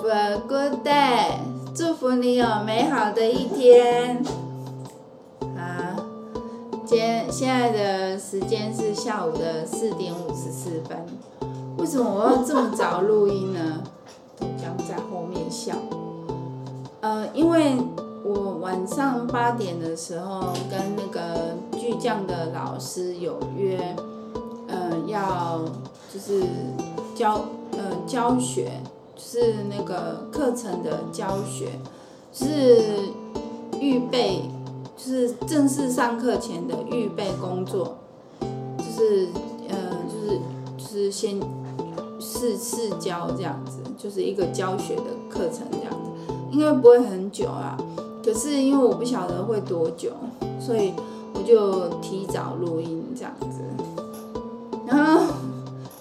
Have a good day，祝福你有美好的一天。好，今现在的时间是下午的四点五十四分。为什么我要这么早录音呢？豆浆在后面笑。呃，因为我晚上八点的时候跟那个巨匠的老师有约，呃，要就是教呃教学。是那个课程的教学，是预备，就是正式上课前的预备工作，就是呃，就是就是先试试教这样子，就是一个教学的课程这样子，应该不会很久啊。可是因为我不晓得会多久，所以我就提早录音这样子。然后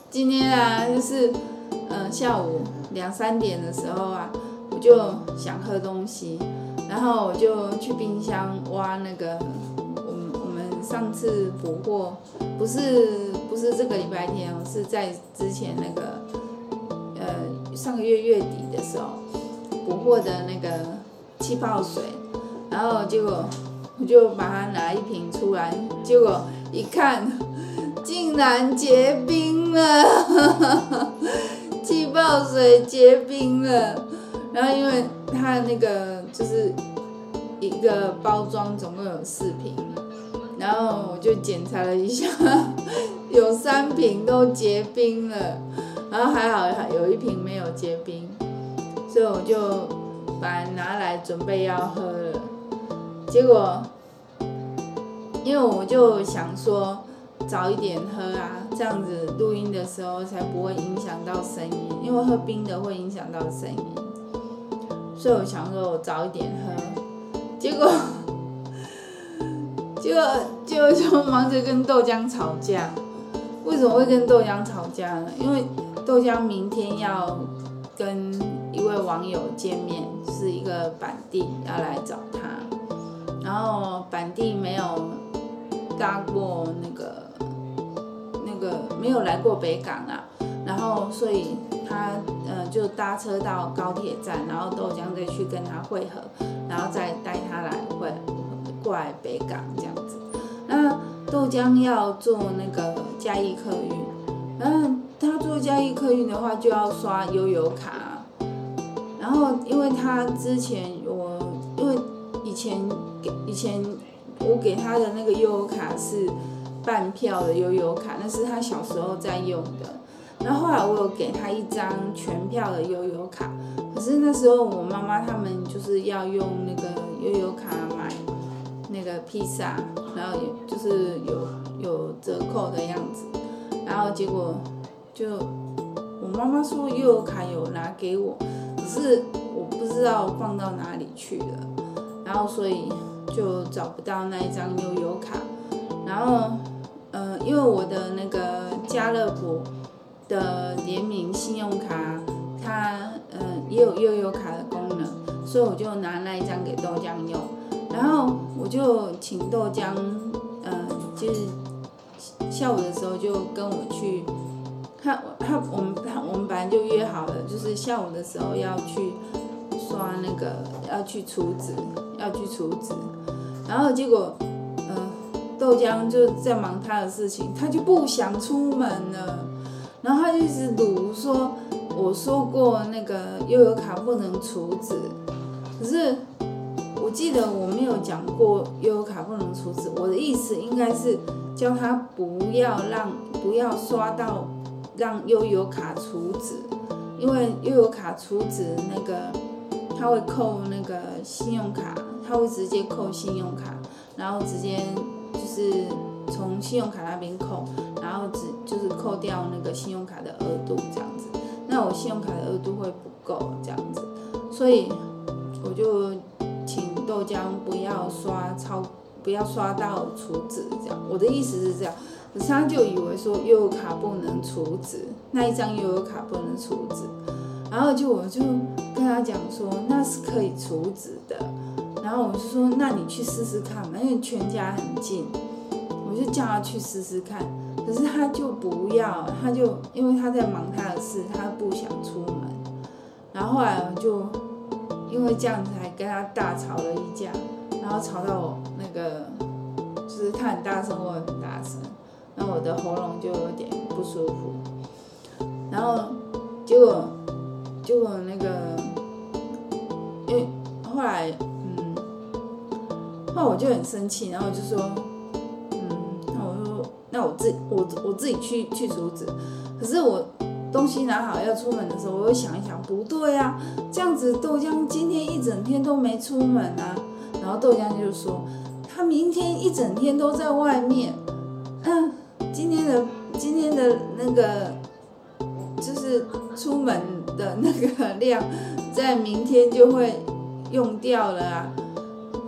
今天啊，就是呃下午。两三点的时候啊，我就想喝东西，然后我就去冰箱挖那个，我们我们上次补货，不是不是这个礼拜天哦，是在之前那个，呃上个月月底的时候补货的那个气泡水，然后结果我就把它拿一瓶出来，结果一看，竟然结冰了。气泡水结冰了，然后因为它那个就是一个包装，总共有四瓶，然后我就检查了一下，有三瓶都结冰了，然后还好还有一瓶没有结冰，所以我就把拿来准备要喝了，结果因为我就想说。早一点喝啊，这样子录音的时候才不会影响到声音，因为喝冰的会影响到声音，所以我想说我早一点喝，结果，结果就就忙着跟豆浆吵架。为什么会跟豆浆吵架呢？因为豆浆明天要跟一位网友见面，是一个板弟要来找他，然后板弟没有搭过那个。个没有来过北港啊，然后所以他呃就搭车到高铁站，然后豆浆再去跟他会合，然后再带他来会过来北港这样子。那豆浆要坐那个嘉义客运，嗯他坐嘉义客运的话就要刷悠游卡，然后因为他之前我因为以前给以前我给他的那个悠游卡是。半票的悠游卡，那是他小时候在用的。然后后来我有给他一张全票的悠游卡，可是那时候我妈妈他们就是要用那个悠游卡买那个披萨，然后就是有有折扣的样子。然后结果就我妈妈说悠游卡有拿给我，可是我不知道放到哪里去了，然后所以就找不到那一张悠游卡。然后，呃，因为我的那个家乐福的联名信用卡，它呃也有悠游卡的功能，所以我就拿那一张给豆浆用。然后我就请豆浆，呃，就是下午的时候就跟我去，他他我们我们本来就约好了，就是下午的时候要去刷那个要去储值，要去储值，然后结果。豆浆就在忙他的事情，他就不想出门了，然后他就一直卢说：“我说过那个悠游卡不能储值，可是我记得我没有讲过悠游卡不能储值，我的意思应该是叫他不要让不要刷到让悠游卡储值，因为悠游卡储值那个他会扣那个信用卡，他会直接扣信用卡，然后直接。”是从信用卡那边扣，然后只就是扣掉那个信用卡的额度这样子，那我信用卡的额度会不够这样子，所以我就请豆浆不要刷超，不要刷到储值这样。我的意思是这样，可是他就以为说悠游卡不能储值，那一张悠游卡不能储值，然后就我就跟他讲说那是可以储值的。然后我就说，那你去试试看嘛，因为全家很近，就叫他去试试看。可是他就不要，他就因为他在忙他的事，他不想出门。然后后来我就因为这样子还跟他大吵了一架，然后吵到我那个就是他很大声，我很大声，然后我的喉咙就有点不舒服，然后结果结果那个因为后来嗯，后来我就很生气，然后就说，我自我我自己去去阻止，可是我。东西拿好要出门的时候，我会想一想，不对啊，这样子豆浆今天一整天都没出门啊。然后豆浆就说，他明天一整天都在外面，嗯，今天的今天的那个就是出门的那个量，在明天就会用掉了啊。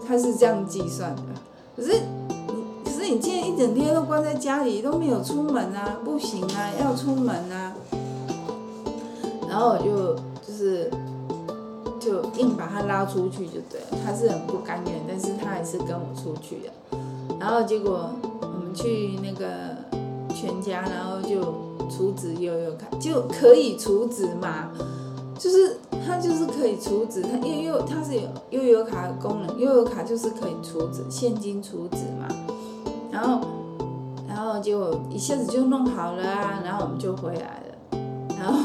他是这样计算的，可是你今天一整天都关在家里都没有出门啊，不行啊，要出门啊。然后我就就是就硬把他拉出去就对了，他是很不甘愿，但是他还是跟我出去的。然后结果我们去那个全家，然后就储值悠游卡就可以储值嘛，就是他就是可以储值，他因为悠他是有悠游卡功能，悠游卡就是可以储值现金储值嘛。然后然后就一下子就弄好了啊，然后我们就回来了，然后。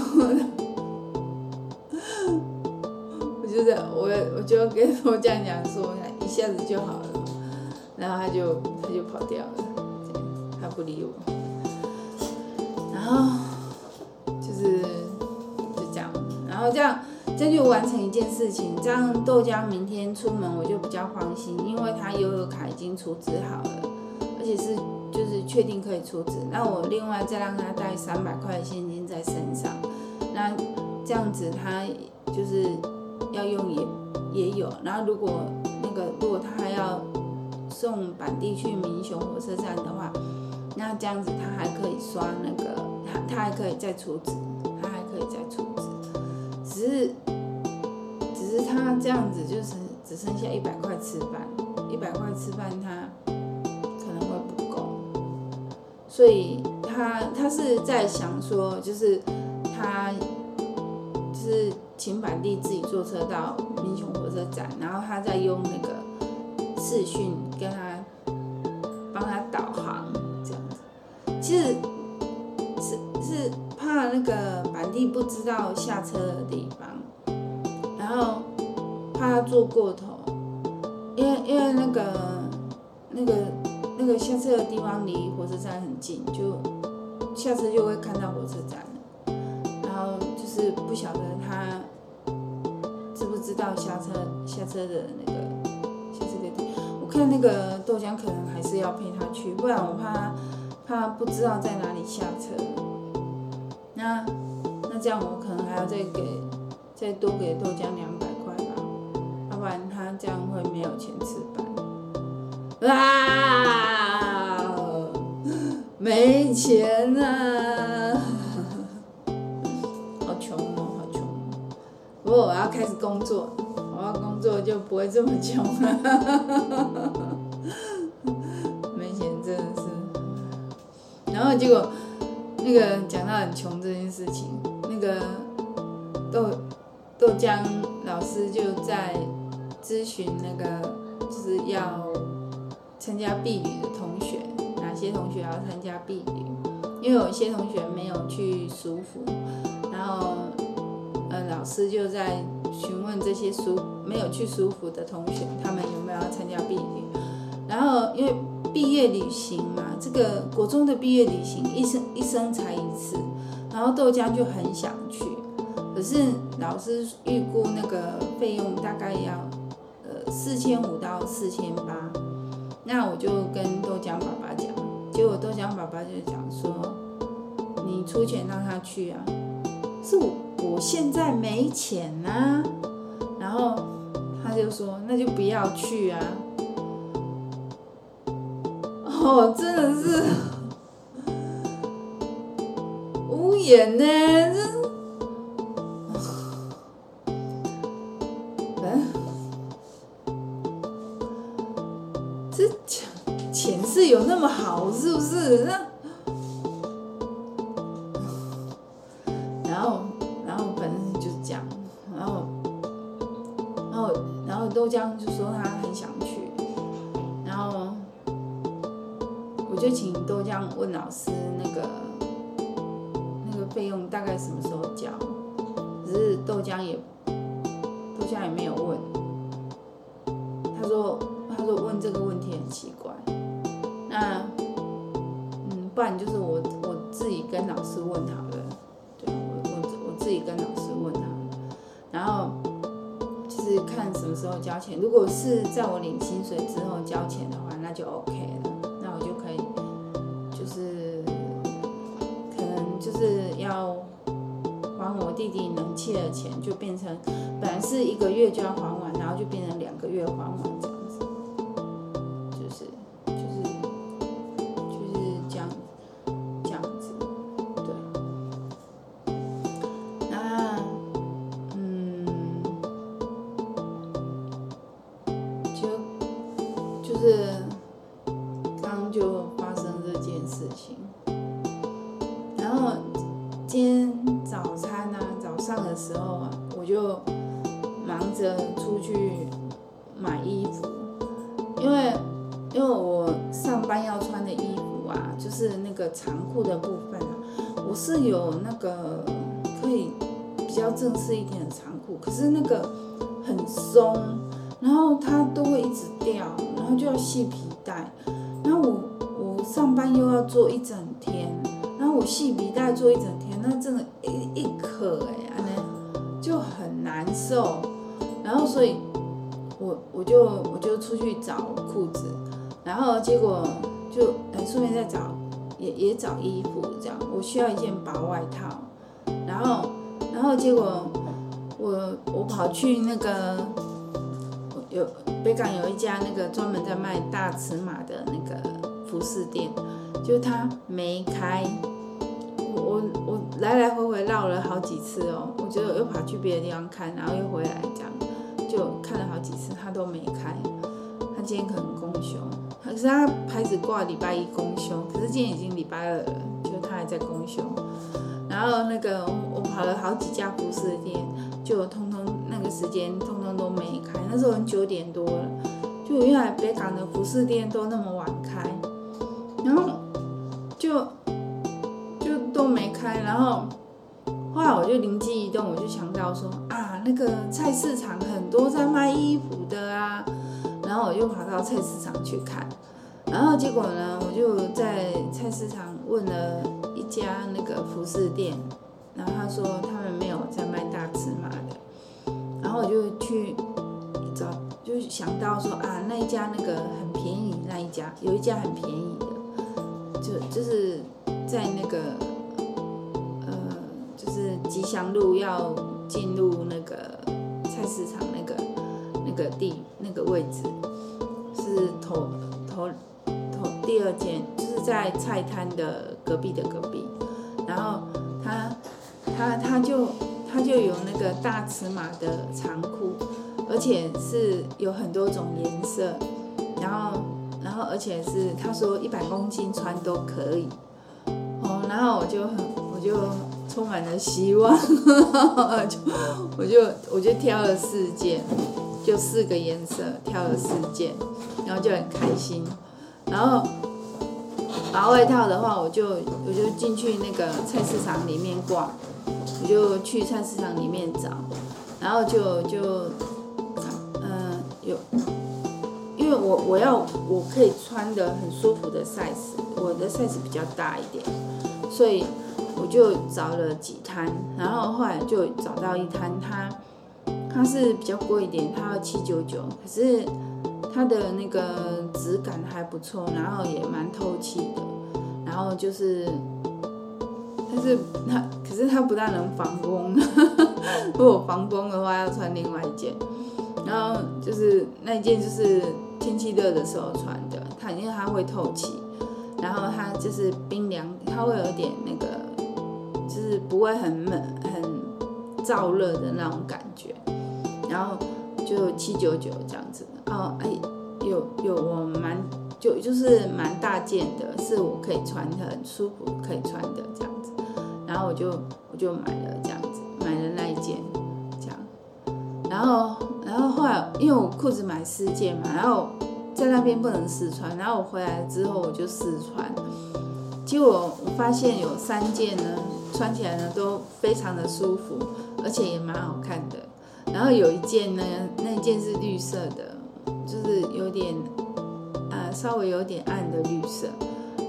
我就是我，我就跟我这样讲说，一下子就好了，然后他就他就跑掉了，他不理我，然后就是就这样，然后这样这就完成一件事情，这样豆浆明天出门我就比较放心，因为他悠游卡已经处置好了，且是就是确定可以出纸，那我另外再让他带三百块现金在身上，那这样子他就是。要用也也有，然后如果那个如果他还要送板地去民雄火车站的话，那这样子他还可以刷那个，他他还可以再出纸，他还可以再出纸，只是只是他这样子就是只剩下一百块吃饭，一百块吃饭他，所以他他是在想说就是他就是。请板弟自己坐车到民雄火车站，然后他再用那个视讯跟他帮他导航这样子。其实是是怕那个板弟不知道下车的地方，然后怕他坐过头，因为因为那个那个那个下车的地方离火车站很近，就下车就会看到火车站。然后就是不晓得他知不知道下车下车的那个下车的地方，我看那个豆浆可能还是要陪他去，不然我怕怕不知道在哪里下车。那那这样我可能还要再给再多给豆浆两百块吧，要不然他这样会没有钱吃饭。啊，没钱啊！好穷哦，好穷不过我要开始工作，我要工作就不会这么穷了。没钱真的是。然后结果那个讲到很穷这件事情，那个豆豆浆老师就在咨询那个就是要参加毕旅的同学，哪些同学要参加毕业？因为有些同学没有去舒服，然后呃。老师就在询问这些舒没有去舒服的同学，他们有没有要参加毕业？然后因为毕业旅行嘛，这个国中的毕业旅行一生一生才一次，然后豆浆就很想去，可是老师预估那个费用大概要呃四千五到四千八，那我就跟豆浆爸爸讲，结果豆浆爸爸就讲说，你出钱让他去啊，是我。我现在没钱啊，然后他就说那就不要去啊。哦，真的是无言呢，那么好是不是？那。然后，然后反正就是这样，豆浆就说他很想去，然后我就请豆浆问老师那个那个费用大概什么时候交，只是豆浆也豆浆也没有问，他说他说问这个问题很奇怪，那嗯，不然就是我我自己跟老师问好了，对，我我我自己跟老师问好了，然后就。是看什么时候交钱。如果是在我领薪水之后交钱的话，那就 OK 了。那我就可以，就是可能就是要还我弟弟能借的钱，就变成本来是一个月就要还完，然后就变成两个月还完。长裤的部分啊，我是有那个可以比较正式一点的长裤，可是那个很松，然后它都会一直掉，然后就要系皮带，然后我我上班又要做一整天，然后我系皮带做一整天，那真的一一颗哎，那就很难受，然后所以我我就我就出去找裤子，然后结果就哎顺便再找。也也找衣服这样，我需要一件薄外套，然后然后结果我我跑去那个有北港有一家那个专门在卖大尺码的那个服饰店，就他没开，我我我来来回回绕了好几次哦，我觉得我又跑去别的地方看，然后又回来这样，就看了好几次他都没开，今天可能公休。可是他牌子挂礼拜一公休，可是今天已经礼拜二了，就他还在公休。然后那个我跑了好几家服饰店，就通通那个时间通通都没开。那时候九点多了，就原来北港的服饰店都那么晚开，然后就就都没开。然后后来我就灵机一动，我就想到说啊，那个菜市场很多在卖衣服的啊。然后我又跑到菜市场去看，然后结果呢，我就在菜市场问了一家那个服饰店，然后他说他们没有在卖大尺码的，然后我就去找，就想到说啊，那一家那个很便宜，那一家有一家很便宜的，就就是在那个呃，就是吉祥路要进入那个菜市场那个。个地那个位置是头头头第二间，就是在菜摊的隔壁的隔壁。然后他他他就他就有那个大尺码的长裤，而且是有很多种颜色。然后然后而且是他说一百公斤穿都可以。哦，然后我就很我就充满了希望，就我就我就挑了四件。就四个颜色，挑了四件，然后就很开心。然后薄外套的话，我就我就进去那个菜市场里面逛，我就去菜市场里面找，然后就就嗯、有，因为我我要我可以穿的很舒服的 size，我的 size 比较大一点，所以我就找了几摊，然后后来就找到一摊，它。它是比较贵一点，它要七九九，可是它的那个质感还不错，然后也蛮透气的，然后就是，但是它可是它不大能防风，如果防风的话要穿另外一件，然后就是那一件就是天气热的时候穿的，它因为它会透气，然后它就是冰凉，它会有点那个，就是不会很闷很燥热的那种感觉。然后就七九九这样子哦，哎，有有我蛮就就是蛮大件的，是我可以穿的很舒服，可以穿的这样子。然后我就我就买了这样子，买了那一件这样。然后然后后来因为我裤子买四件嘛，然后在那边不能试穿，然后我回来之后我就试穿，结果我发现有三件呢，穿起来呢都非常的舒服，而且也蛮好看的。然后有一件呢，那件是绿色的，就是有点呃稍微有点暗的绿色，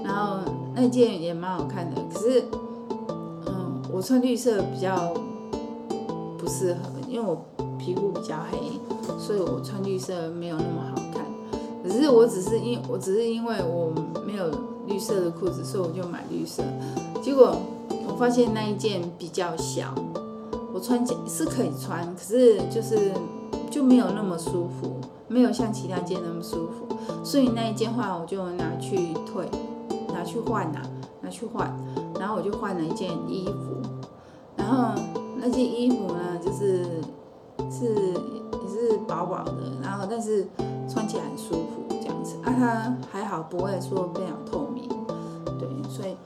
然后那件也蛮好看的，可是嗯，我穿绿色比较不适合，因为我皮肤比较黑，所以我穿绿色没有那么好看。可是我只是因我只是因为我没有绿色的裤子，所以我就买绿色。结果我发现那一件比较小。我穿起是可以穿，可是就是就没有那么舒服，没有像其他件那么舒服，所以那一件话我就拿去退，拿去换呐，拿去换，然后我就换了一件衣服，然后那件衣服呢，就是是也是薄薄的，然后但是穿起来很舒服这样子啊，它还好不会说非常透明，对，所以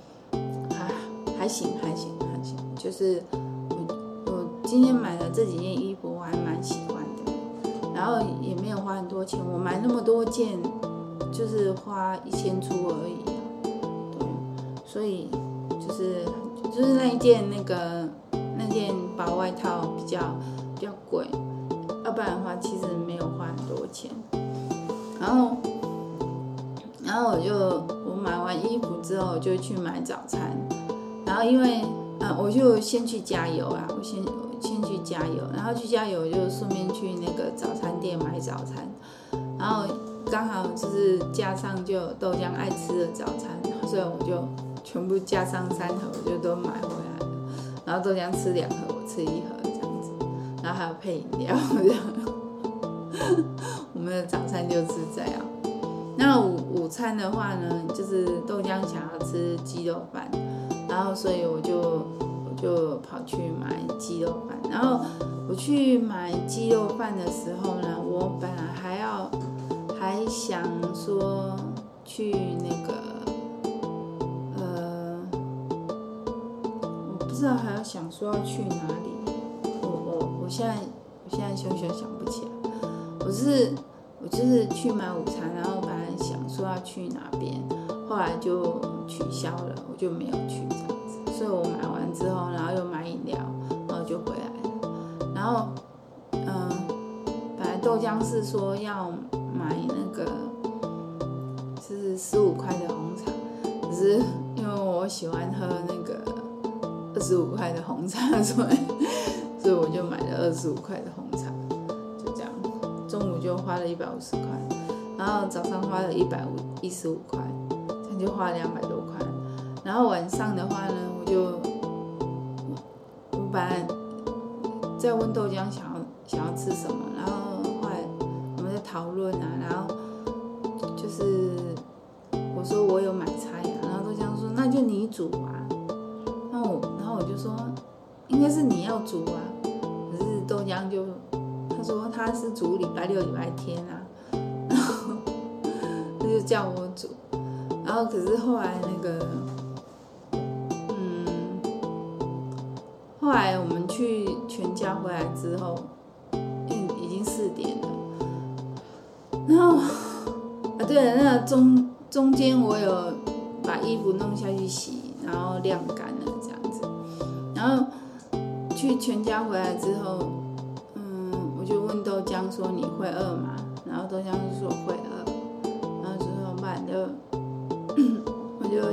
还还行还行还行，就是。今天买的这几件衣服我还蛮喜欢的，然后也没有花很多钱，我买那么多件就是花一千出而已，对，所以就是就是那一件那个那件薄外套比较比较贵，要不然的话其实没有花很多钱，然后然后我就我买完衣服之后就去买早餐，然后因为啊我就先去加油啊，我先。先去加油，然后去加油就顺便去那个早餐店买早餐，然后刚好就是加上就豆浆爱吃的早餐，所以我就全部加上三盒，我就都买回来了。然后豆浆吃两盒，我吃一盒这样子，然后还有配饮料这样。我们的早餐就是这样。那午午餐的话呢，就是豆浆想要吃鸡肉饭，然后所以我就我。就跑去买鸡肉饭，然后我去买鸡肉饭的时候呢，我本来还要还想说去那个，呃，我不知道还要想说要去哪里，我我我现在我现在熊熊想不起来，我是我就是去买午餐，然后本来想说要去哪边，后来就取消了，我就没有去这样子，所以我买完之后。然后又买饮料，然后就回来了。然后，嗯、本来豆浆是说要买那个是十五块的红茶，可是因为我喜欢喝那个二十五块的红茶，所以所以我就买了二十五块的红茶，就这样。中午就花了一百五十块，然后早上花了一百五一十五块，就花两百多块。然后晚上的话呢，我就我本来。在问豆浆想要想要吃什么，然后后来我们在讨论啊，然后就是我说我有买菜啊，然后豆浆说那就你煮啊，然后我然后我就说应该是你要煮啊，可是豆浆就他说他是煮礼拜六礼拜天啊，然后他就叫我煮，然后可是后来那个。嗯后来我们去全家回来之后，已已经四点了。然后啊，对了，那个中中间我有把衣服弄下去洗，然后晾干了这样子。然后去全家回来之后，嗯，我就问豆浆说：“你会饿吗？”然后豆浆就说会饿。然后就说：“不然就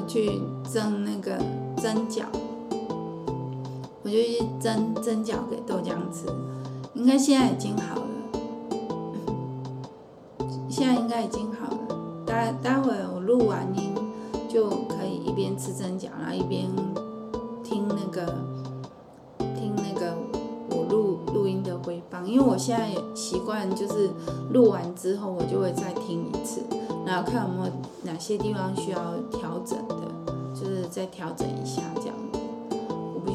去蒸那个蒸饺。”我就去蒸蒸饺给豆浆吃，应该现在已经好了。现在应该已经好了。待待会我录完音就可以一边吃蒸饺，然后一边现在习惯就是录完之后我就会再听一次，然后看有没有哪些地方需要调整的，就是再调整一下这样子。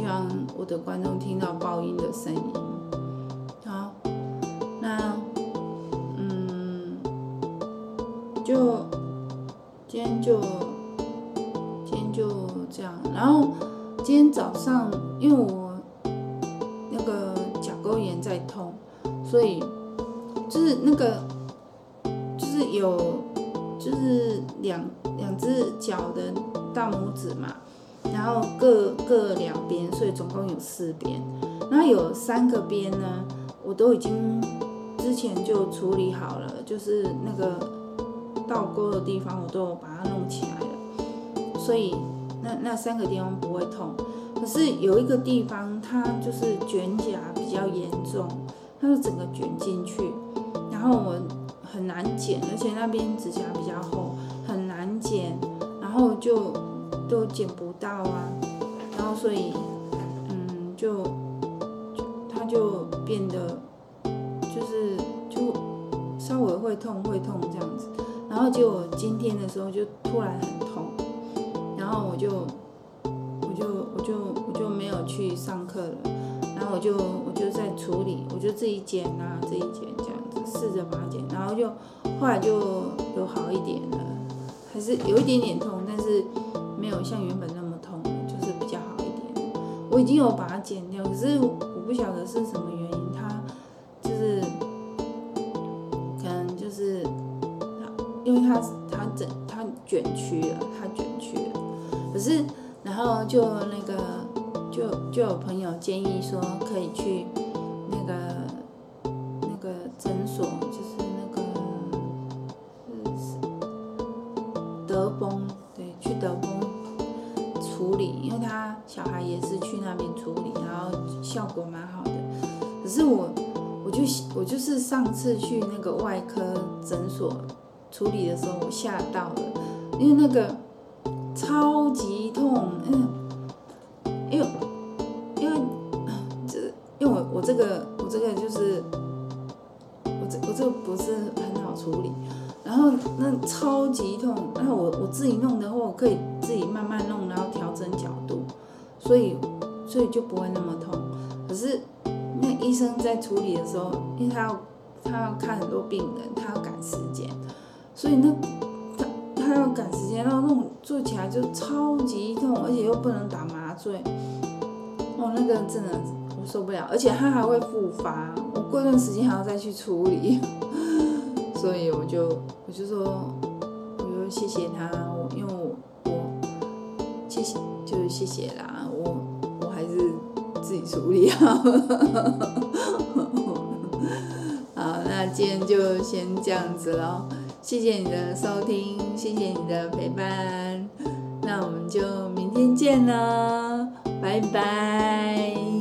让我的观众听到爆音的声音。好，那嗯，就今天就今天就这样。然后今天早上，因为我共有四边。然后有三个边呢，我都已经之前就处理好了，就是那个倒钩的地方，我都把它弄起来了，所以那那三个地方不会痛。可是有一个地方，它就是卷甲比较严重，它就整个卷进去，然后我很难剪，而且那边指甲比较厚，很难剪，然后就都剪不到啊，然后所以，就就它就变得就是就稍微会痛会痛这样子，然后结果今天的时候就突然很痛，然后我就。我就我就我就没有去上课了，然后我就我就在处理，我就自己剪啊，自己剪这样子，试着把它剪，然后就后来就有好一点了，还是有一点点痛，但是没有像原本那我已经有把它剪掉，可是我不晓得是什么原因，它就是可能就是因为它它整它卷曲了，它卷曲了，可是。然后就那个，就就有朋友建议说可以去蛮好的。可是我我就我就是上次去那个外科诊所处理的时候，我吓到了，因为那个。超病人，他要赶时间，所以那。他他要赶时间，然后那种做起来就超级痛，而且又不能打麻醉，哦，那个真的我受不了，而且他还会复发，我过段时间还要再去处理，所以我就我就说，我就谢谢他，我因为我我谢谢就是谢谢啦，我我还是自己处理好，今天就先这样子喽。谢谢你的收听，谢谢你的陪伴，那我们就明天见了，拜拜。